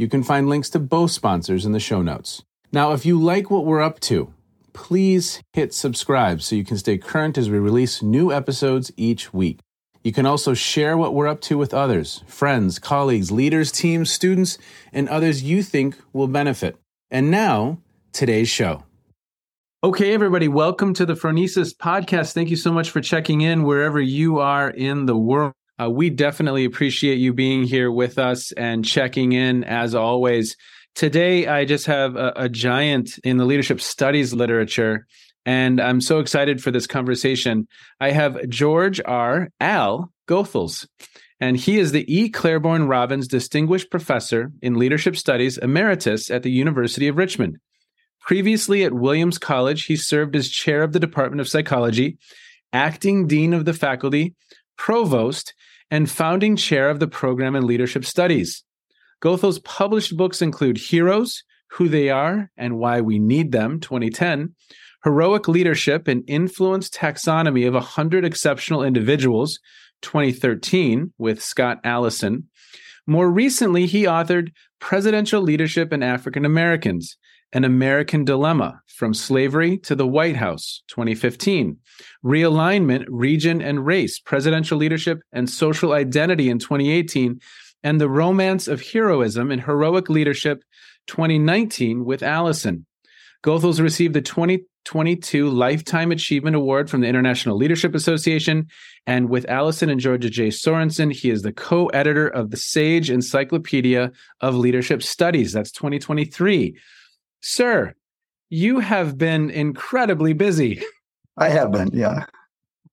You can find links to both sponsors in the show notes. Now, if you like what we're up to, please hit subscribe so you can stay current as we release new episodes each week. You can also share what we're up to with others, friends, colleagues, leaders, teams, students, and others you think will benefit. And now, today's show. Okay, everybody, welcome to the Phronesis podcast. Thank you so much for checking in wherever you are in the world. Uh, we definitely appreciate you being here with us and checking in as always. Today, I just have a, a giant in the leadership studies literature, and I'm so excited for this conversation. I have George R. Al Goethals, and he is the E. Claiborne Robins Distinguished Professor in Leadership Studies Emeritus at the University of Richmond. Previously at Williams College, he served as chair of the Department of Psychology, acting dean of the faculty, provost, and founding chair of the program in leadership studies. Goethals' published books include Heroes, Who They Are and Why We Need Them, 2010, Heroic Leadership and Influence Taxonomy of 100 Exceptional Individuals, 2013, with Scott Allison. More recently, he authored Presidential Leadership in African Americans, an American Dilemma From Slavery to the White House, 2015. Realignment, Region and Race, Presidential Leadership and Social Identity in 2018. And The Romance of Heroism and Heroic Leadership, 2019, with Allison. Goethals received the 2022 Lifetime Achievement Award from the International Leadership Association. And with Allison and Georgia J. Sorenson, he is the co editor of the Sage Encyclopedia of Leadership Studies. That's 2023. Sir, you have been incredibly busy. I have been, yeah.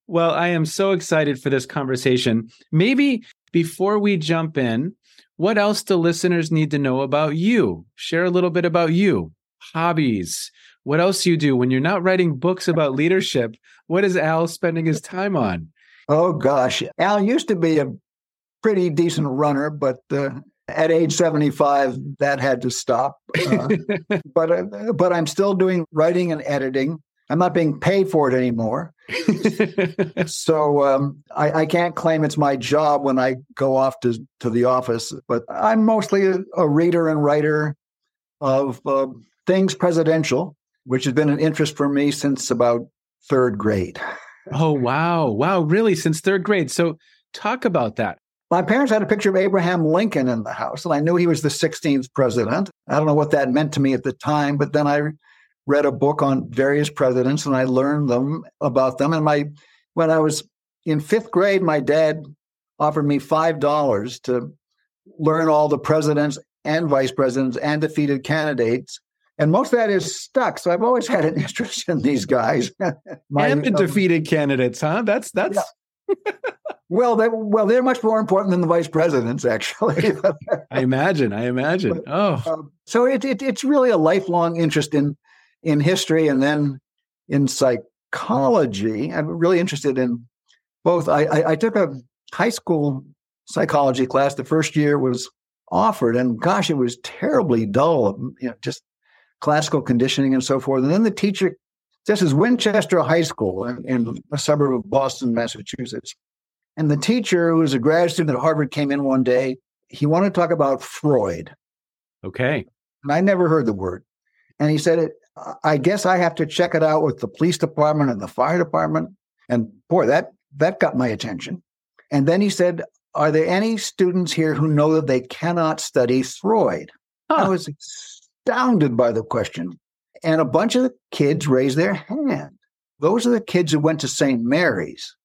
Well, I am so excited for this conversation. Maybe before we jump in, what else do listeners need to know about you? Share a little bit about you, hobbies, what else you do when you're not writing books about leadership. What is Al spending his time on? Oh, gosh. Al used to be a pretty decent runner, but uh, at age 75 that had to stop uh, but uh, but i'm still doing writing and editing. I'm not being paid for it anymore. So um, I, I, can't claim it's my job when i go off to, to the office but i'm mostly a, a reader and writer of uh, things presidential which has been an interest for me since about third grade. Oh wow. Wow really? Since third grade. So talk about that my parents had a picture of Abraham Lincoln in the house, and I knew he was the 16th president. I don't know what that meant to me at the time, but then I read a book on various presidents and I learned them about them. And my when I was in fifth grade, my dad offered me five dollars to learn all the presidents and vice presidents and defeated candidates and most of that is stuck. So I've always had an interest in these guys. My, and the um, defeated candidates, huh? That's that's. Yeah. Well, they, well, they're much more important than the vice presidents, actually. I imagine. I imagine. But, oh, um, so it, it, it's really a lifelong interest in in history, and then in psychology. I'm really interested in both. I, I, I took a high school psychology class. The first year was offered, and gosh, it was terribly dull. You know, just classical conditioning and so forth. And then the teacher, this is Winchester High School in, in a suburb of Boston, Massachusetts. And the teacher, who was a grad student at Harvard, came in one day. He wanted to talk about Freud. Okay. And I never heard the word. And he said, I guess I have to check it out with the police department and the fire department. And boy, that that got my attention. And then he said, Are there any students here who know that they cannot study Freud? Huh. I was astounded by the question. And a bunch of the kids raised their hand. Those are the kids who went to St. Mary's,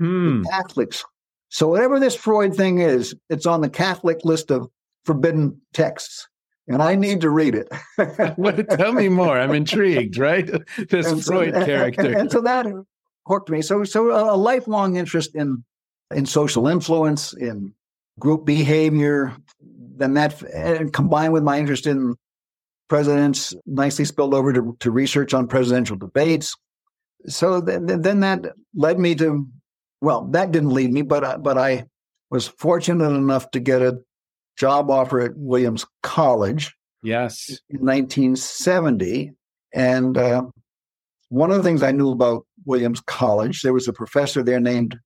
mm. Catholics. So, whatever this Freud thing is, it's on the Catholic list of forbidden texts. And I need to read it. well, Tell me more. I'm intrigued, right? This and Freud so, character. And, and, so that hooked me. So, so a lifelong interest in in social influence, in group behavior, then that and combined with my interest in presidents nicely spilled over to, to research on presidential debates. So then, then that led me to, well, that didn't lead me, but, uh, but I was fortunate enough to get a job offer at Williams College. Yes. In 1970. And uh, one of the things I knew about Williams College, there was a professor there named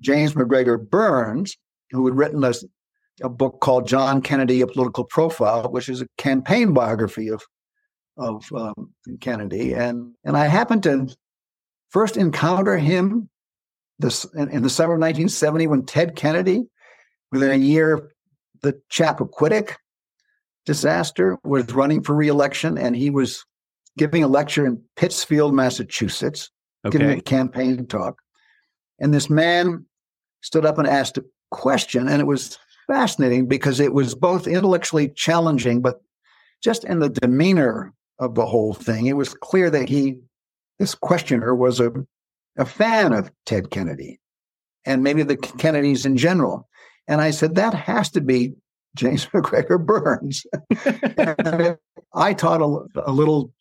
James MacGregor Burns, who had written a a book called John Kennedy: A Political Profile, which is a campaign biography of of um, Kennedy, and and I happened to first encounter him this in, in, the summer of 1970 when Ted Kennedy, within a year, of the Chappaquiddick disaster was running for reelection, and he was giving a lecture in Pittsfield, Massachusetts, okay. giving a campaign talk, and this man stood up and asked a question, and it was fascinating because it was both intellectually challenging, but just in the demeanor of the whole thing, it was clear that he, this questioner, was a, a fan of Ted Kennedy and maybe the Kennedys in general. And I said, that has to be James MacGregor Burns. I taught a, a little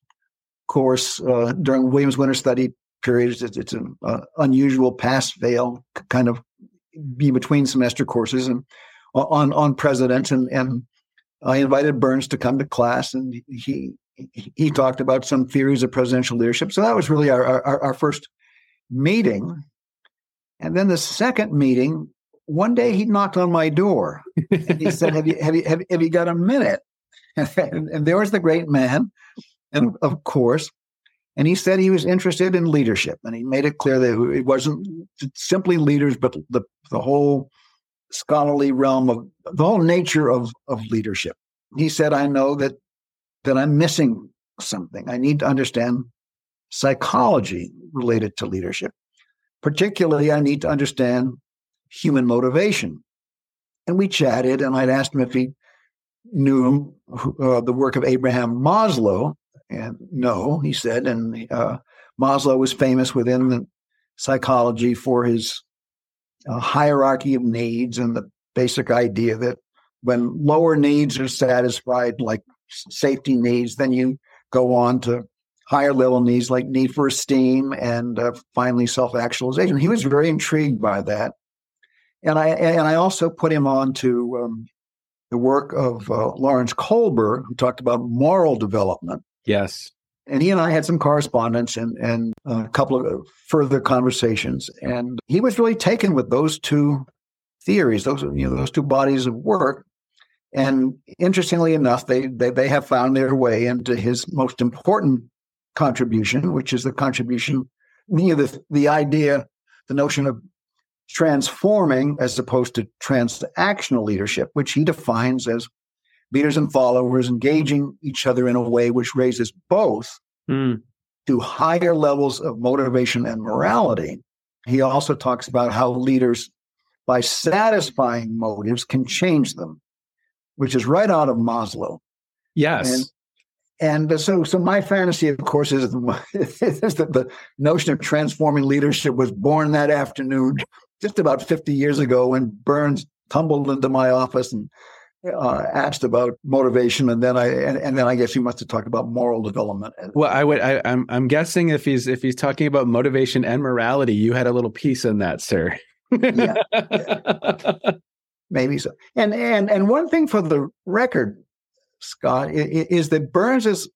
course uh, during Williams Winter Study periods. It's, it's an uh, unusual pass fail kind of be between semester courses. And on on presidents, and and I invited Burns to come to class, and he he talked about some theories of presidential leadership. So that was really our our, our first meeting, and then the second meeting. One day he knocked on my door and he said, "Have you have you have, have you got a minute?" And, and there was the great man, and of course, and he said he was interested in leadership, and he made it clear that it wasn't simply leaders, but the the whole scholarly realm of the whole nature of, of leadership. He said, I know that that I'm missing something. I need to understand psychology related to leadership. Particularly, I need to understand human motivation. And we chatted, and I'd asked him if he knew uh, the work of Abraham Maslow. And no, he said. And uh, Maslow was famous within psychology for his a hierarchy of needs and the basic idea that when lower needs are satisfied, like safety needs, then you go on to higher level needs like need for esteem and uh, finally self actualization. He was very intrigued by that, and I and I also put him on to um, the work of uh, Lawrence Kohlberg, who talked about moral development. Yes, and he and I had some correspondence and, and a couple of further conversations. And he was really taken with those two theories, those you know, those two bodies of work. And interestingly enough, they, they they have found their way into his most important contribution, which is the contribution, you know, the the idea, the notion of transforming as opposed to transactional leadership, which he defines as leaders and followers engaging each other in a way which raises both mm. to higher levels of motivation and morality. He also talks about how leaders, by satisfying motives, can change them, which is right out of Maslow. Yes. And, and so, so my fantasy, of course, is, is that the notion of transforming leadership was born that afternoon, just about 50 years ago, when Burns tumbled into my office and uh, asked about motivation, and then I and, and, then I guess he must have talked about moral development. Well, I would. I, I'm I'm guessing if he's if he's talking about motivation and morality, you had a little piece in that, sir. yeah, yeah. maybe so. And and and one thing for the record, Scott, is that Burns is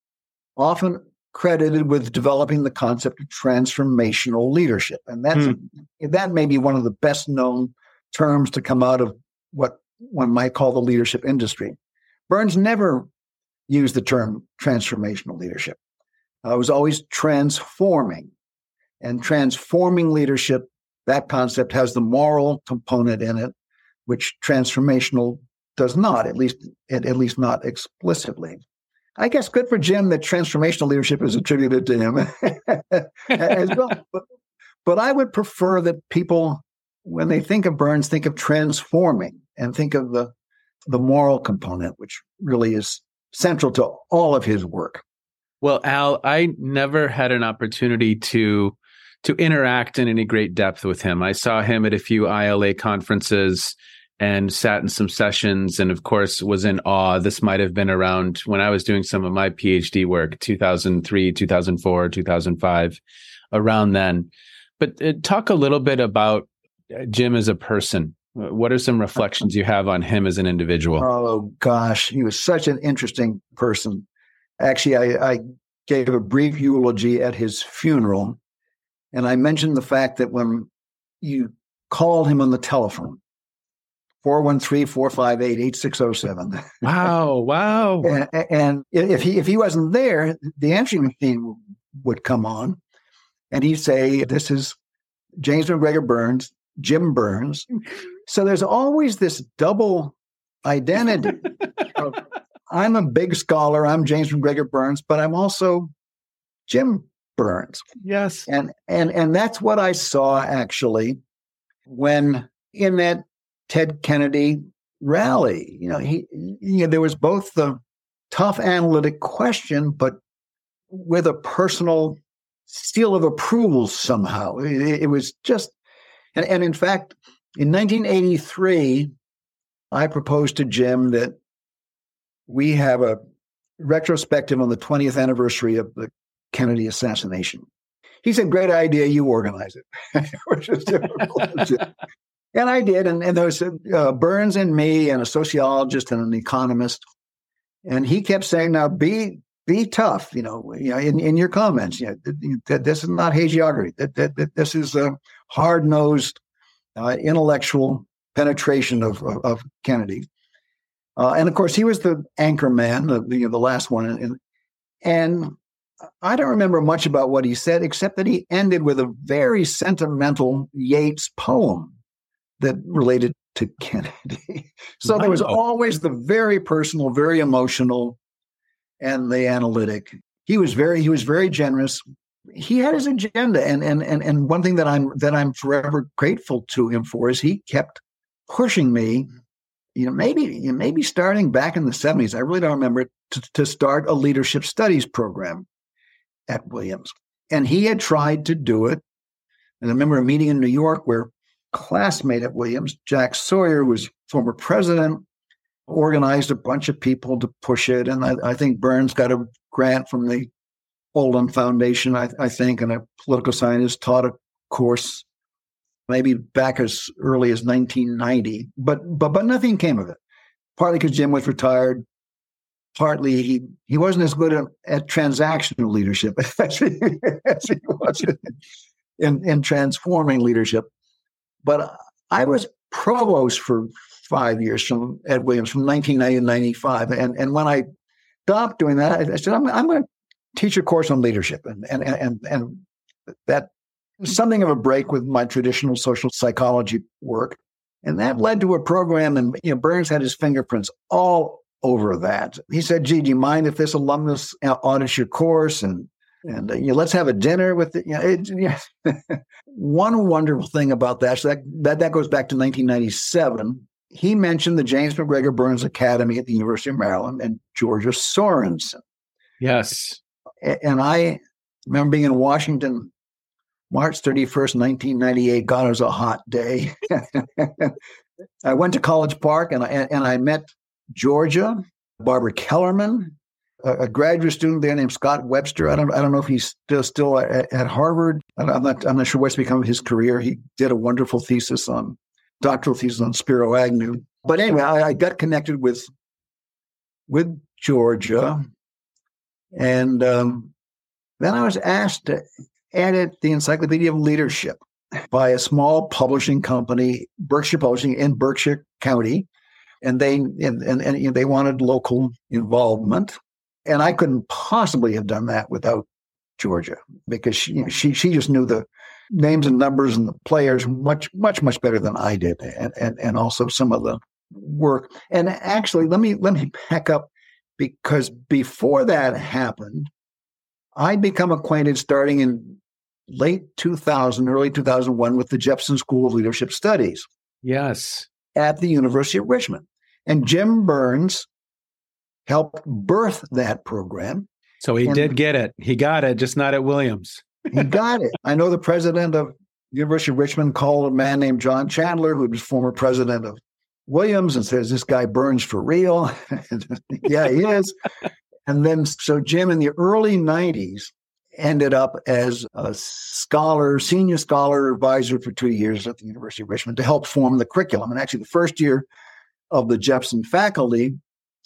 often credited with developing the concept of transformational leadership, and that's hmm. that may be one of the best known terms to come out of what one might call the leadership industry. Burns never used the term transformational leadership. Uh, it was always transforming, and transforming leadership. That concept has the moral component in it, which transformational does not, at least at, at least not explicitly. I guess good for Jim that transformational leadership is attributed to him as well. But, but I would prefer that people, when they think of Burns, think of transforming and think of the the moral component, which really is central to all of his work. Well, Al, I never had an opportunity to to interact in any great depth with him. I saw him at a few ILA conferences and sat in some sessions and of course was in awe. This might have been around when i was doing some of my phd work 2003 2004 2005 around then. But uh, talk a little bit about uh, jim as a person. What are some reflections you have on him as an individual? Oh gosh. He was such an interesting person. Actually i, I gave a brief eulogy at his funeral and i mentioned the fact that when you called him on the telephone 413-458-8607. Wow, wow. and, and, if he if he wasn't there, the answering machine would come on and he'd say, This is James MacGregor Burns, Jim Burns. So there's always this double identity. of, I'm a big scholar, I'm James MacGregor Burns, but I'm also Jim Burns. Yes. And and and that's what I saw actually when in that Ted Kennedy rally. You know, he, you know, there was both the tough analytic question, but with a personal seal of approval somehow. It, it was just, and, and in fact, in 1983, I proposed to Jim that we have a retrospective on the 20th anniversary of the Kennedy assassination. He said, Great idea, you organize it, which is difficult. And I did. And, and there was uh, Burns and me and a sociologist and an economist. And he kept saying, now be be tough, you know, you know in, in your comments. You know, this is not hagiography. That, that this is a hard nosed uh, intellectual penetration of, of, of Kennedy. Uh, and of course, he was the anchor man, the, you know, the last one. And, and I don't remember much about what he said, except that he ended with a very sentimental Yeats poem that related to Kennedy. so there was always the very personal, very emotional, and the analytic. He was very he was very generous. He had his agenda, and and and and one thing that I'm that I'm forever grateful to him for is he kept pushing me. You know, maybe you maybe starting back in the '70s. I really don't remember to, to start a leadership studies program at Williams, and he had tried to do it. And I remember a meeting in New York where classmate at Williams, Jack Sawyer, was former president, organized a bunch of people to push it. And I, I think Burns got a grant from the Oldham Foundation, I, I, think, and a political scientist taught a course maybe back as early as 1990. But but but nothing came of it. Partly because Jim was retired. Partly he he wasn't as good at, at transactional leadership as he, as he was in, in transforming leadership. But I was provost for five years from Ed Williams from 1990 to 95. And, and when I stopped doing that, I, said, I'm, I'm going to teach a course on leadership. And, and, and, and that something of a break with my traditional social psychology work. And that led to a program, and you know, Burns had his fingerprints all over that. He said, "Gee, do you mind if this alumnus uh, audits your course and and uh, you know, let's have a dinner with it. You know, it yeah. One wonderful thing about that, so that, that that goes back to 1997. He mentioned the James MacGregor Burns Academy at the University of Maryland and Georgia Sorenson. Yes. And I remember being in Washington March 31st, 1998. God, it was a hot day. I went to College Park and I, and I met Georgia, Barbara Kellerman, a, graduate student there named Scott Webster. I don't I don't know if he's still still at, at Harvard. I'm not I'm not sure what's become of his career. He did a wonderful thesis on doctoral thesis on Spiro Agnew. But anyway, I, I got connected with with Georgia, and um, then I was asked to edit the Encyclopedia of Leadership by a small publishing company, Berkshire Publishing in Berkshire County, and they and, and, and they wanted local involvement, and I couldn't possibly have done that without Georgia because she she she just knew the names and numbers and the players much much much better than I did, and and and also some of the work. And actually, let me let me back up because before that happened, I'd become acquainted starting in late 2000, early 2001 with the Jepson School of Leadership Studies. Yes. At the University of Richmond. And Jim Burns helped birth that program. So he and did get it. He got it, just not at Williams. he got it. I know the president of University of Richmond called a man named John Chandler, who was former president of Williams, and says, This guy burns for real. yeah, he is. And then, so Jim in the early 90s ended up as a scholar, senior scholar advisor for two years at the University of Richmond to help form the curriculum. And actually, the first year of the Jepson faculty,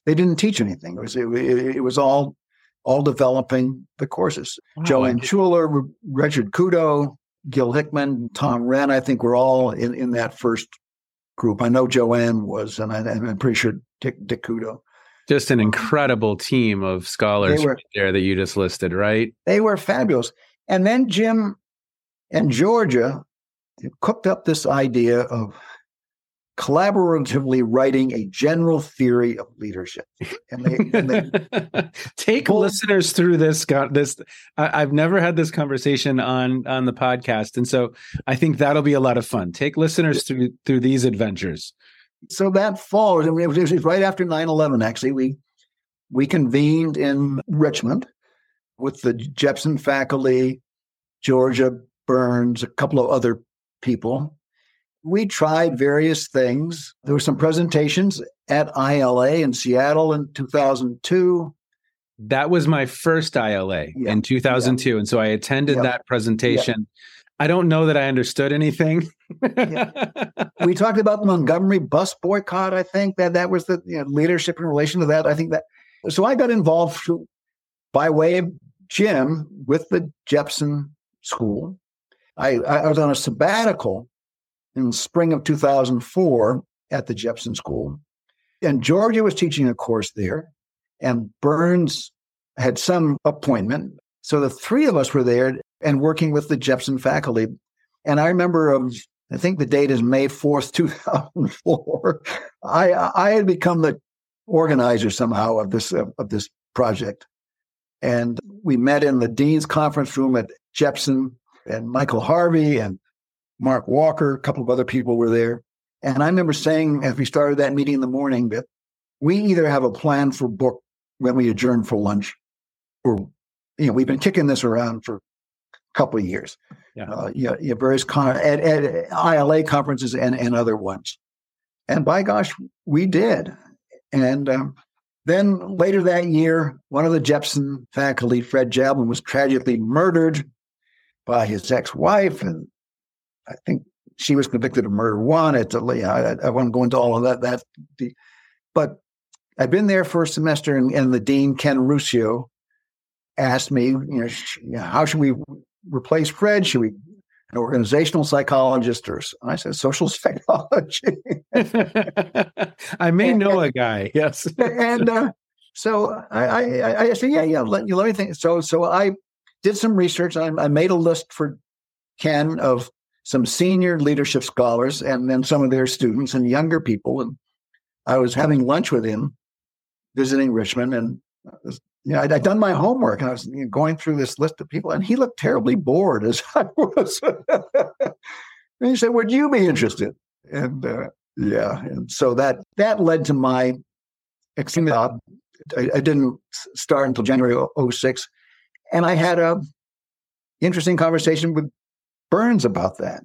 they didn't teach anything. It was it, it was all all developing the courses. Wow. Joanne Ciulla, Richard Couto, Gil Hickman, Tom Wren, I think were all in, in that first group. I know Joanne was, and I, am pretty sure Dick, Dick Couto. Just an incredible team of scholars were, there that you just listed, right? They were fabulous. And then Jim and Georgia cooked up this idea of collaboratively writing a general theory of leadership. And they, and they take pulled, listeners through this. This I, have never had this conversation on on the podcast, and so I think that'll be a lot of fun. Take listeners through through these adventures. So that fall, it was right after 9-11, Actually, we we convened in Richmond with the Jepson faculty, Georgia Burns, a couple of other people we tried various things. There were some presentations at ILA in Seattle in 2002. That was my first ILA yeah. in 2002. Yeah. And so I attended yeah. that presentation. I don't know that I understood anything. we talked about the Montgomery bus boycott. I think that that was the you know, leadership in relation to that. I think that. So I got involved by way of Jim with the Jepson School. I, I was on a sabbatical in spring of 2004 at the Jepson School. And Georgia was teaching a course there, and Burns had some appointment. So the three of us were there and working with the Jepson faculty. And I remember, um, I think the date is May 4th, 2004. I, I had become the organizer somehow of this, of, of this project. And we met in the dean's conference room at Jepson, and Michael Harvey and Mark Walker, a couple of other people were there. And I remember saying as we started that meeting in the morning that we either have a plan for book when we adjourn for lunch, or you know, we've been kicking this around for a couple of years. Yeah, uh, yeah, yeah various con- at, at ILA conferences and and other ones. And by gosh, we did. And um, then later that year, one of the Jepson faculty, Fred Jablin, was tragically murdered by his ex-wife, and I think she was convicted of murder one. It's a, I, I won't go into all of that. That, but I've been there for a semester, and, and the dean Ken Ruscio asked me, you know, sh- how should we replace Fred? Should we an organizational psychologist or I said social psychology. I may and, know a guy. Yes, and uh, so I, I, I said, yeah, yeah. Let, you let me think. So so I did some research. I, I made a list for Ken of some senior leadership scholars and then some of their students and younger people. And I was having lunch with him, visiting Richmond, and you know, I'd, I'd, done my homework and I was you know, going through this list of people, and he looked terribly bored as I was. and he said, "Would you be interested?" And uh, yeah, and so that that led to my job I, I didn't start until January 06. And I had a interesting conversation with Burns about that.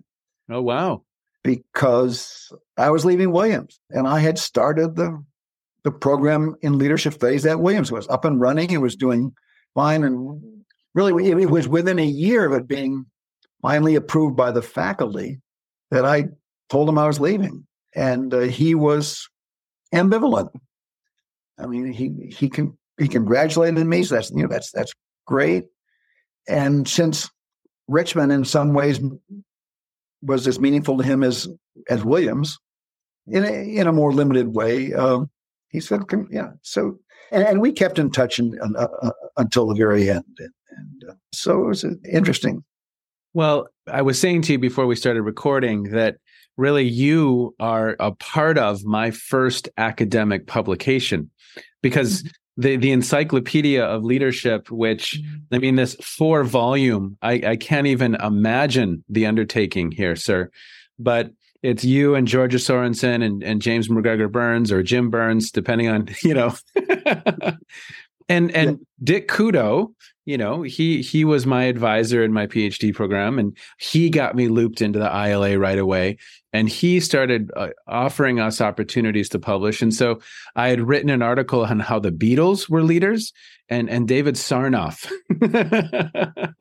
Oh, wow. Because I was leaving Williams and I had started the the program in leadership phase at Williams it was up and running. It was doing fine. And really, it, it was within a year of it being finally approved by the faculty that I told him I was leaving. And uh, he was ambivalent. I mean, he he can he congratulated me. So that's you know that's that's great. And since Richmond, in some ways, was as meaningful to him as as Williams, in a, in a more limited way, um, he said, "Yeah." So, and, and, we kept in touch in, uh, uh, until the very end, and, and uh, so it was interesting. Well, I was saying to you before we started recording that really you are a part of my first academic publication because mm-hmm the the encyclopedia of leadership which mm-hmm. i mean this four volume i i can't even imagine the undertaking here sir but it's you and georgia sorenson and, and james macgregor burns or jim burns depending on you know and and yeah. dick couto you know he he was my advisor in my phd program and he got me looped into the ila right away. And he started uh, offering us opportunities to publish. And so i had written an article on how the beatles were leaders and and david sarnoff.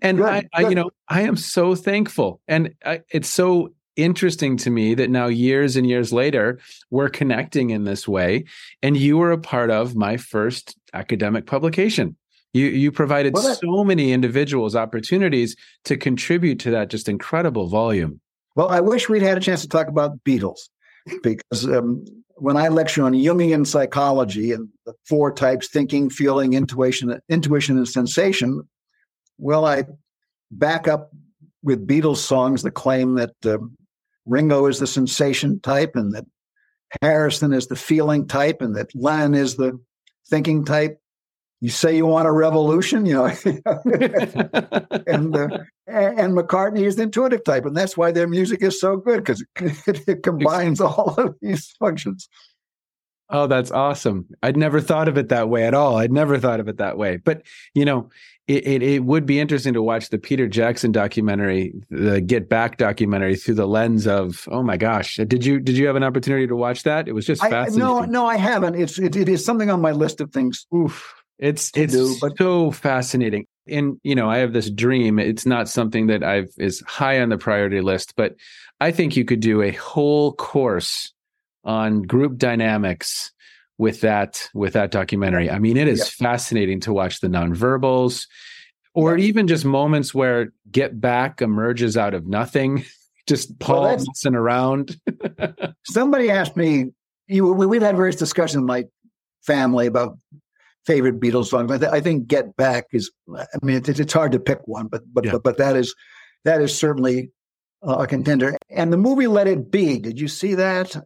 And good, I, I, you know i am so thankful. And I, it's so interesting to me that now years and years later we're connecting in this way and you were a part of my first academic publication. You you provided well, that, so many individuals opportunities to contribute to that just incredible volume. Well, I wish we'd had a chance to talk about Beatles because um, when I lecture on Jungian psychology and the four types thinking, feeling, intuition, intuition, and sensation, well, I back up with Beatles songs that claim that uh, Ringo is the sensation type and that Harrison is the feeling type and that Lennon is the thinking type you say you want a revolution, you know, and uh, and McCartney is the intuitive type, and that's why their music is so good because it, it, combines all of these functions. Oh, that's awesome! I'd never thought of it that way at all. I'd never thought of it that way. But you know, it, it, it would be interesting to watch the Peter Jackson documentary, the Get Back documentary, through the lens of oh my gosh, did you did you have an opportunity to watch that? It was just fascinating. I, no, no, I haven't. It's it, it is something on my list of things. Oof it's it's do, but- so fascinating. And you know, I have this dream. It's not something that I've is high on the priority list, but I think you could do a whole course on group dynamics with that with that documentary. I mean, it is fascinating to watch the nonverbals or even just moments where get back emerges out of nothing, just Paul well, around. somebody asked me, you, we've had various discussions in my family about favorite Beatles songs. I, th- I think "Get Back" is. I mean, it's, it's hard to pick one, but but, yeah. but but that is that is certainly uh, a contender. And the movie "Let It Be." Did you see that?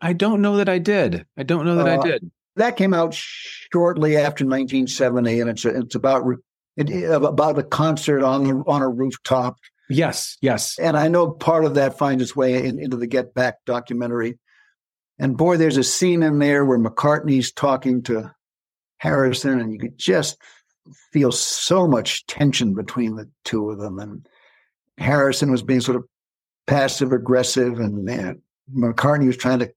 I don't know that I did. I don't know that uh, I did. That came out shortly after 1970, and it's it's about it, about a concert on on a rooftop. Yes, yes. And I know part of that finds its way in, into the Get Back documentary. And boy, there's a scene in there where McCartney's talking to Harrison, and you could just feel so much tension between the two of them. And Harrison was being sort of passive aggressive, and man, McCartney was trying to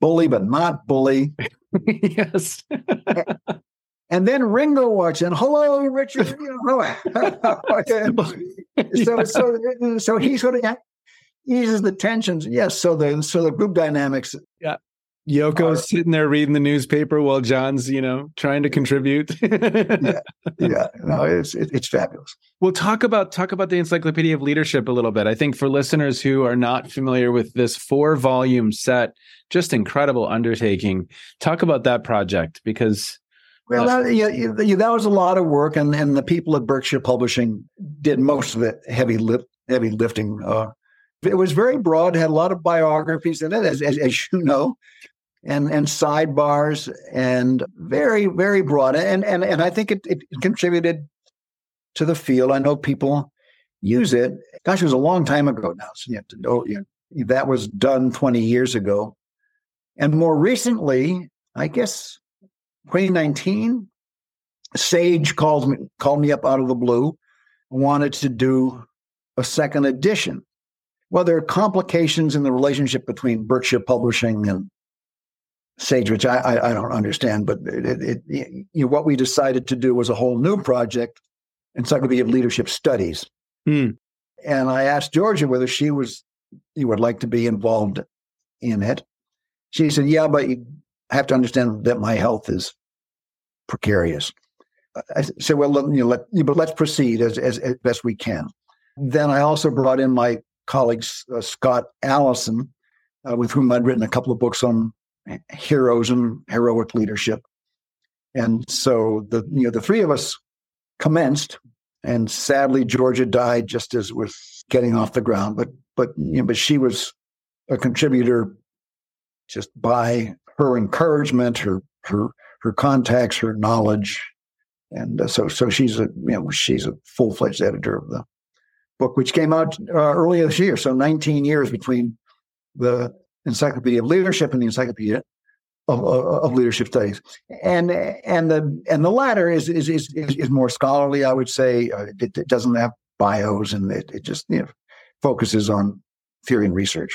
bully, but not bully. yes. and then Ringo watched, and hello, Richard. so, so, so he sort of eases the tensions. Yes. So the so the group dynamics. Yeah. Yoko's sitting there reading the newspaper while John's, you know, trying to contribute. yeah, yeah, no, it's it, it's fabulous. Well, talk about talk about the Encyclopedia of Leadership a little bit. I think for listeners who are not familiar with this four volume set, just incredible undertaking. Talk about that project because. Well, uh, that, yeah, yeah, that was a lot of work, and and the people at Berkshire Publishing did most of the heavy lift, heavy lifting. Uh, it was very broad, had a lot of biographies in it, as, as, as you know and and sidebars and very very broad and and and I think it, it contributed to the field. I know people use it. Gosh, it was a long time ago now. So you have to know you know, that was done 20 years ago. And more recently, I guess 2019, Sage called me called me up out of the blue, wanted to do a second edition. Well, there are complications in the relationship between Berkshire Publishing and Sage, which I, I, I don't understand. But it, it, it, you know, what we decided to do was a whole new project, Encyclopedia of Leadership Studies. Hmm. And I asked Georgia whether she was you would like to be involved in it. She said, "Yeah, but you have to understand that my health is precarious." I said, "Well, let, you know, let, but let's proceed as, as, as best we can." Then I also brought in my colleague uh, Scott Allison, uh, with whom I'd written a couple of books on heroes and heroic leadership. And so the you know the three of us commenced, and sadly Georgia died just as was getting off the ground. But but you know, but she was a contributor just by her encouragement, her her her contacts, her knowledge, and uh, so so she's a you know she's a full fledged editor of the book, which came out uh, earlier this year. So 19 years between the Encyclopedia of Leadership and the Encyclopedia of, of, of Leadership Studies, and and the and the latter is is is, is more scholarly. I would say uh, it, it, doesn't have bios, and it, it just you know focuses on theory and research.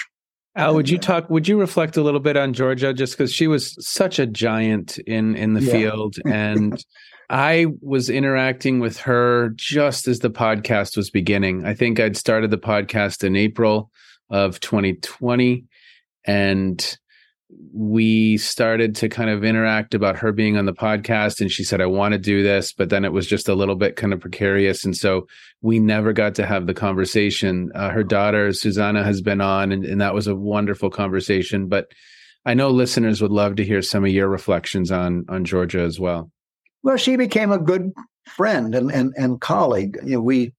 Al, would you talk? Would you reflect a little bit on Georgia, just because she was such a giant in in the yeah. field, and I was interacting with her just as the podcast was beginning. I think I'd started the podcast in April of 2020, and we started to kind of interact about her being on the podcast and she said i want to do this but then it was just a little bit kind of precarious and so we never got to have the conversation. Uh, her daughter susanna has been on and, and that was a wonderful conversation but i know listeners would love to hear some of your reflections on on georgia as well. Well she became a good friend and and, and colleague. You know we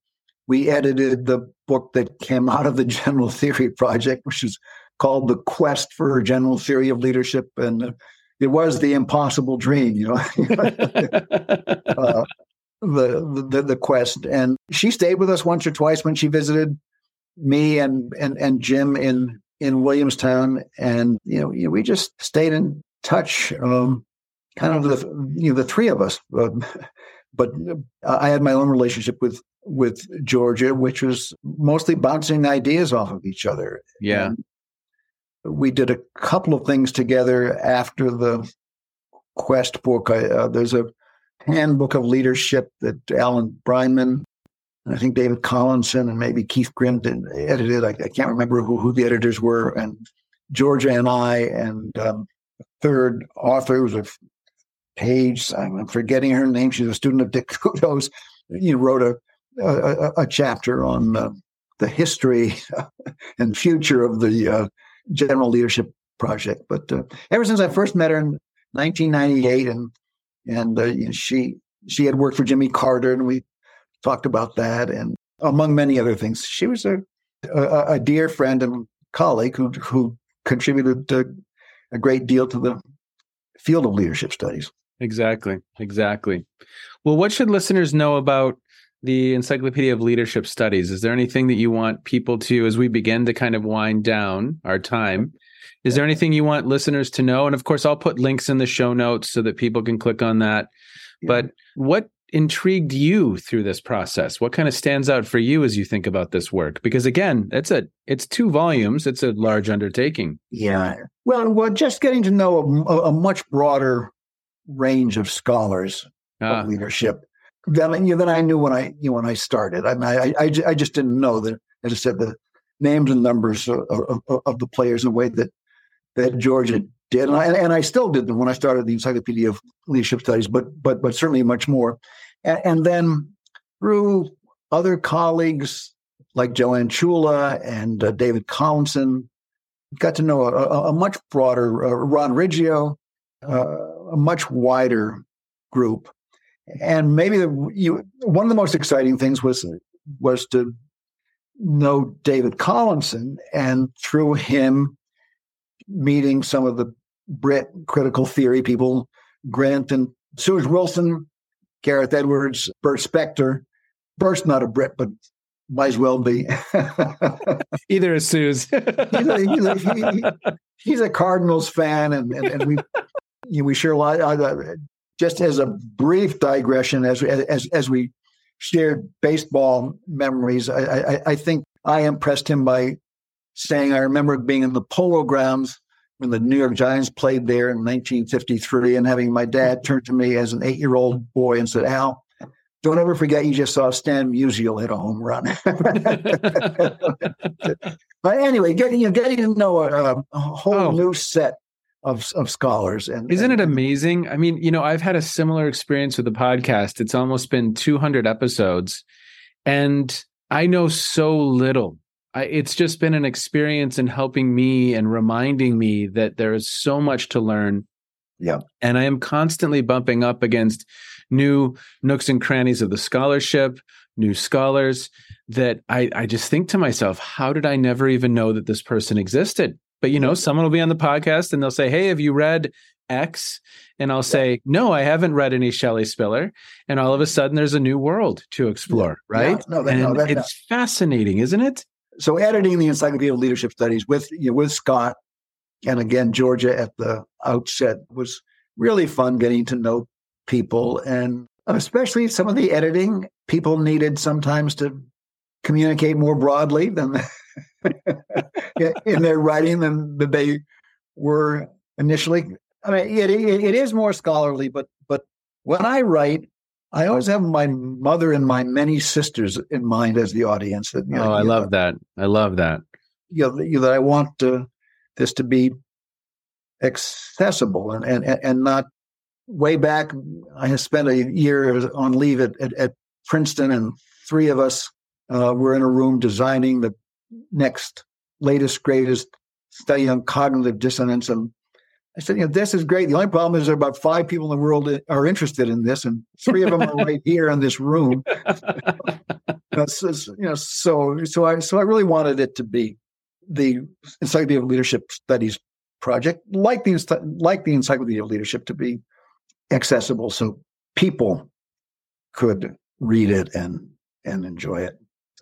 we edited the book that came out of the general theory project which is called The Quest for a General Theory of Leadership. And it was the impossible dream, you know, uh, the, the, the quest. And she stayed with us once or twice when she visited me and, and, and Jim in, in Williamstown. And, you know, you know we just stayed in touch, um, kind of the, you know, the three of us. Uh, but I had my own relationship with with Georgia, which was mostly bouncing ideas off of each other. Yeah. And we did a couple of things together after the Quest book. I, uh, there's a handbook of leadership that Alan Bryman and I think David Collinson and maybe Keith Grint edited. I, I can't remember who, who, the editors were. And Georgia and I and um, third author was a Page. I'm forgetting her name. She's a student of Dick Couto's. You wrote a, a, a chapter on uh, the history and future of the uh, general leadership project. But uh, ever since I first met her in 1998, and and uh, you know, she she had worked for Jimmy Carter, and we talked about that, and among many other things, she was a a, a dear friend and colleague who who contributed uh, a great deal to the field of leadership studies. Exactly, exactly. Well, what should listeners know about the Encyclopedia of Leadership Studies. Is there anything that you want people to, as we begin to kind of wind down our time, is there anything you want listeners to know? And of course, I'll put links in the show notes so that people can click on that. Yeah. But what intrigued you through this process? What kind of stands out for you as you think about this work? Because again, it's a it's two volumes. It's a large undertaking. Yeah. Well, well, just getting to know a, a much broader range of scholars ah. of leadership than, you know, than I knew when I you know, when I started. I, mean, I, I, I just didn't know that, as I said, the names and numbers of, of, of the players in a way that that Georgia did, and I and I still did them when I started the Encyclopedia of Leadership Studies, but but but certainly much more. And, and then through other colleagues like Joanne Ciulla and uh, David Collinson, got to know a, a much broader uh, Ron Riggio, uh, a much wider group and maybe the, you, one of the most exciting things was was to know David Collinson, and through him meeting some of the Brit critical theory people, Grant and Suze Wilson, Gareth Edwards, Bert Spector. Bert's not a Brit, but might as well be. Either is Suze. he's, a, he's, a, he, he's, a, Cardinals fan, and, and, and we you know, we share a lot. Uh, just as a brief digression, as as as we shared baseball memories, I, I, I think I impressed him by saying, I remember being in the Polo Grounds when the New York Giants played there in 1953, and having my dad turn to me as an eight-year-old boy and said, "Al." Don't ever forget you just saw Stan Musial hit a home run. but anyway, getting you getting to know a, a whole oh. new set of of scholars. And isn't and, it amazing? I mean, you know, I've had a similar experience with the podcast. It's almost been 200 episodes, and I know so little. I, it's just been an experience in helping me and reminding me that there is so much to learn. Yeah, and I am constantly bumping up against new nooks and crannies of the scholarship, new scholars. That I, I just think to myself, how did I never even know that this person existed? But you know, mm-hmm. someone will be on the podcast and they'll say, "Hey, have you read X?" And I'll say, "No, I haven't read any Shelley Spiller." And all of a sudden, there's a new world to explore, yeah. right? No, no, and no, that, it's fascinating, isn't it? So, editing the Encyclopedia of Leadership Studies with you know, with Scott, and again Georgia at the outset was really fun getting to know people, and especially some of the editing people needed sometimes to communicate more broadly than in their writing than, they were initially. I mean, it, it, it is more scholarly, but but when I write, I always have my mother and my many sisters in mind as the audience. That, you know, oh, I love know, that. I love that. You know, that I want to, this to be accessible and, and, and not way back. I spent a year on leave at, at, at Princeton, and three of us uh, were in a room designing the next latest, greatest study on cognitive dissonance. And I said, you know, this is great. The only problem is there are about five people in the world that are interested in this, and three of them are right here in this room. so, you know, so so I so I really wanted it to be the Encyclopedia of Leadership Studies project, like the like the Encyclopedia of Leadership, to be accessible so people could read it and and enjoy it.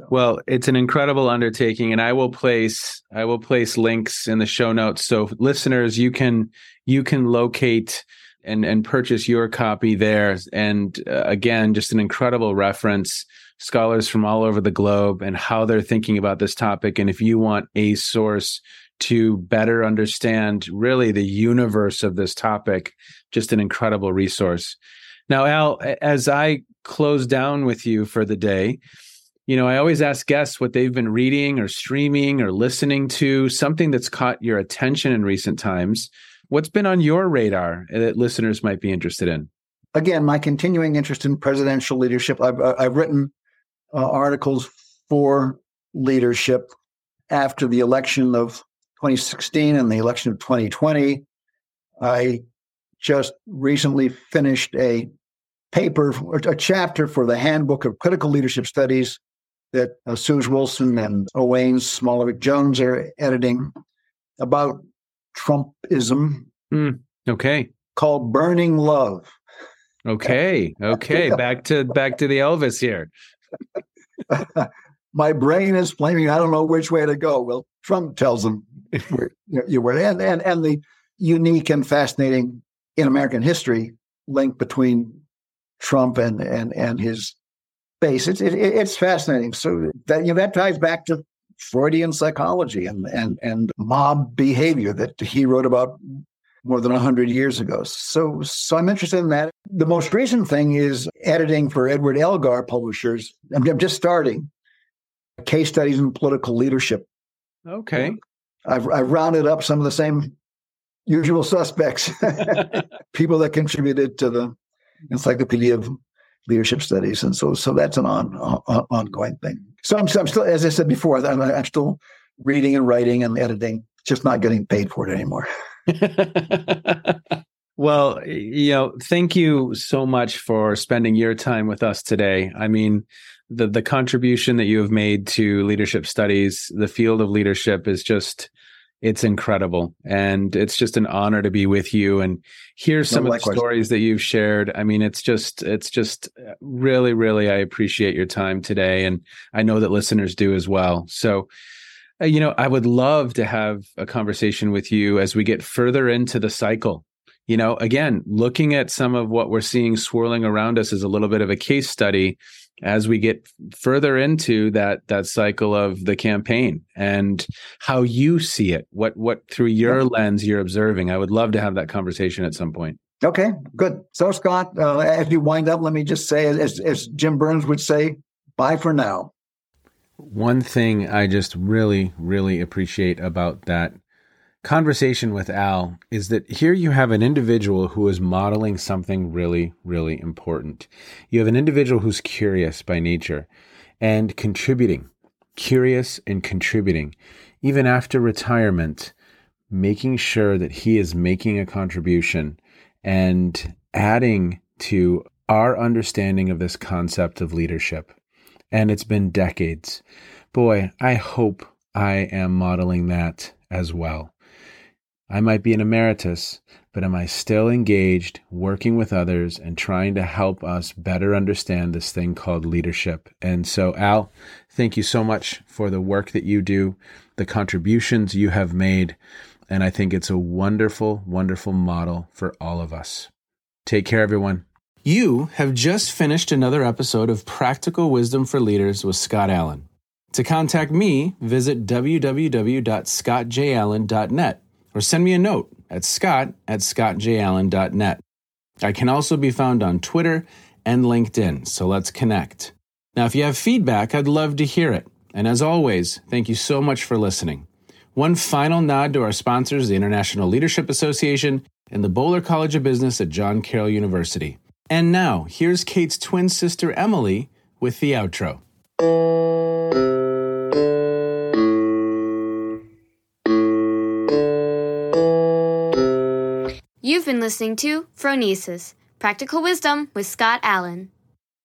Well, it's an incredible undertaking, and I will place I will place links in the show notes so listeners you can you can locate and and purchase your copy there. And uh, again, just an incredible reference. Scholars from all over the globe and how they're thinking about this topic. And if you want a source to better understand really the universe of this topic, just an incredible resource. Now, Al, as I close down with you for the day, you know, I always ask guests what they've been reading or streaming or listening to, something that's caught your attention in recent times. What's been on your radar that listeners might be interested in? Again, my continuing interest in presidential leadership. I've, uh, I've written uh, articles for leadership after the election of 2016 and the election of 2020. I just recently finished a paper, a chapter for the Handbook of Critical Leadership Studies that uh, Suze Wilson and Owain Smolović Jones are editing about Trumpism. Mm, okay. Called Burning Love. Okay. Okay. back to back to the Elvis here. My brain is flaming. I don't know which way to go. Well, Trump tells them you were and, and and the unique and fascinating in American history link between Trump and and and his base. It's it, it's fascinating. So that you know that ties back to Freudian psychology and and and mob behavior that he wrote about more than 100 years ago. So so I'm interested in that. The most recent thing is editing for Edward Elgar Publishers. I'm, I'm just starting case studies in political leadership. Okay. I've I've rounded up some of the same usual suspects, people that contributed to the Encyclopedia of leadership studies, and so so that's an on, on ongoing thing. So I'm, I'm, still, as I said before, I'm, I'm still reading and writing and editing, just not getting paid for it anymore. well, you know, thank you so much for spending your time with us today. I mean, the the contribution that you have made to leadership studies, the field of leadership is just it's incredible. And it's just an honor to be with you. And hear some no, of the stories that you've shared. I mean it's just it's just uh, really really i appreciate your time today. And i know that listeners do as well. So uh, you know i would love to have a conversation with you as we get further into the cycle. You know, again, looking at some of what we're seeing swirling around us is a little bit of a case study as we get further into that that cycle of the campaign and how you see it what what through your lens you're observing. I would love to have that conversation at some point. Okay good. So scott uh, as you wind up let me just say as, as jim burns would say bye for now. One thing i just really really appreciate about that conversation with Al is that here you have an individual who is modeling something really, really important. You have an individual who's curious by nature and contributing, curious and contributing, even after retirement, making sure that he is making a contribution and adding to our understanding of this concept of leadership. And it's been decades. Boy, I hope I am modeling that as well. I might be an emeritus, but am I still engaged, working with others, and trying to help us better understand this thing called leadership? And so, Al, thank you so much for the work that you do, the contributions you have made. And I think it's a wonderful, wonderful model for all of us. Take care, everyone. You have just finished another episode of Practical Wisdom for Leaders with Scott Allen. To contact me, visit www.scottjallen.net or send me a note at scott at scottjallen.net. I can also be found on Twitter and LinkedIn, so let's connect. Now, if you have feedback, I'd love to hear it. And as always, thank you so much for listening. One final nod to our sponsors, the International Leadership Association and the Boler College of Business at John Carroll University. And now, here's Kate's twin sister, Emily, with the outro. You've been listening to Phronesis Practical Wisdom with Scott Allen.